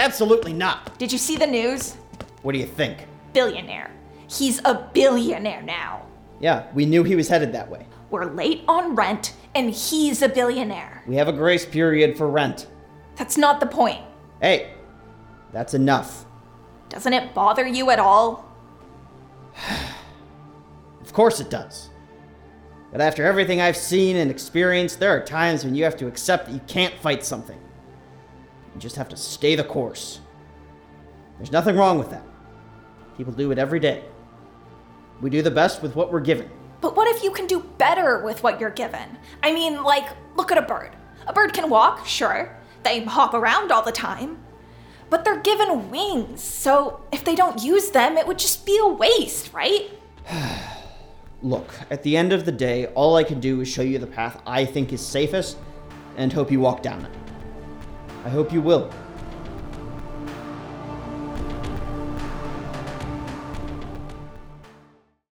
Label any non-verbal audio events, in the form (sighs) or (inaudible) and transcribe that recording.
Absolutely not. Did you see the news? What do you think? Billionaire. He's a billionaire now. Yeah, we knew he was headed that way. We're late on rent, and he's a billionaire. We have a grace period for rent. That's not the point. Hey, that's enough. Doesn't it bother you at all? (sighs) Of course it does. But after everything I've seen and experienced, there are times when you have to accept that you can't fight something. You just have to stay the course. There's nothing wrong with that. People do it every day. We do the best with what we're given. But what if you can do better with what you're given? I mean, like, look at a bird. A bird can walk, sure. They hop around all the time. But they're given wings, so if they don't use them, it would just be a waste, right? (sighs) Look, at the end of the day, all I can do is show you the path I think is safest and hope you walk down it. I hope you will.